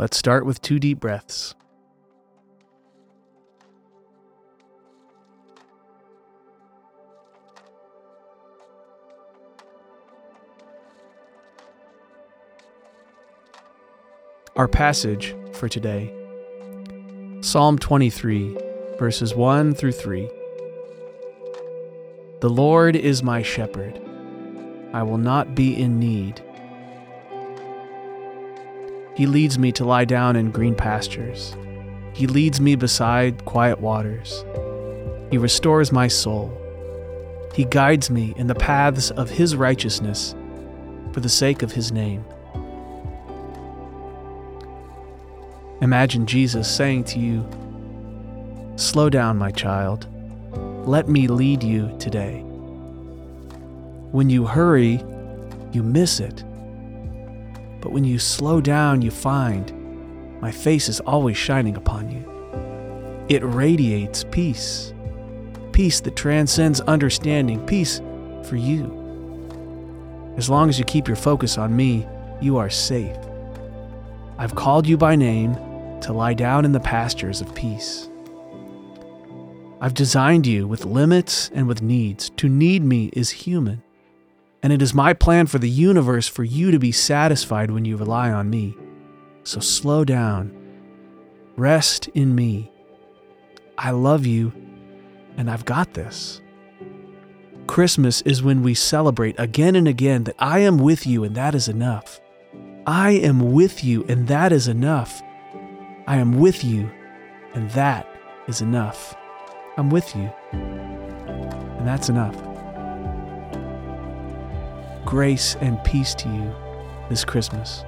Let's start with two deep breaths. Our passage for today Psalm 23, verses 1 through 3. The Lord is my shepherd, I will not be in need. He leads me to lie down in green pastures. He leads me beside quiet waters. He restores my soul. He guides me in the paths of His righteousness for the sake of His name. Imagine Jesus saying to you, Slow down, my child. Let me lead you today. When you hurry, you miss it. But when you slow down, you find my face is always shining upon you. It radiates peace, peace that transcends understanding, peace for you. As long as you keep your focus on me, you are safe. I've called you by name to lie down in the pastures of peace. I've designed you with limits and with needs. To need me is human, and it is my plan for the universe for you to be satisfied when you rely on me. So slow down, rest in me. I love you, and I've got this. Christmas is when we celebrate again and again that I am with you, and that is enough. I am with you, and that is enough. I am with you, and that is enough. I'm with you, and that's enough. Grace and peace to you this Christmas.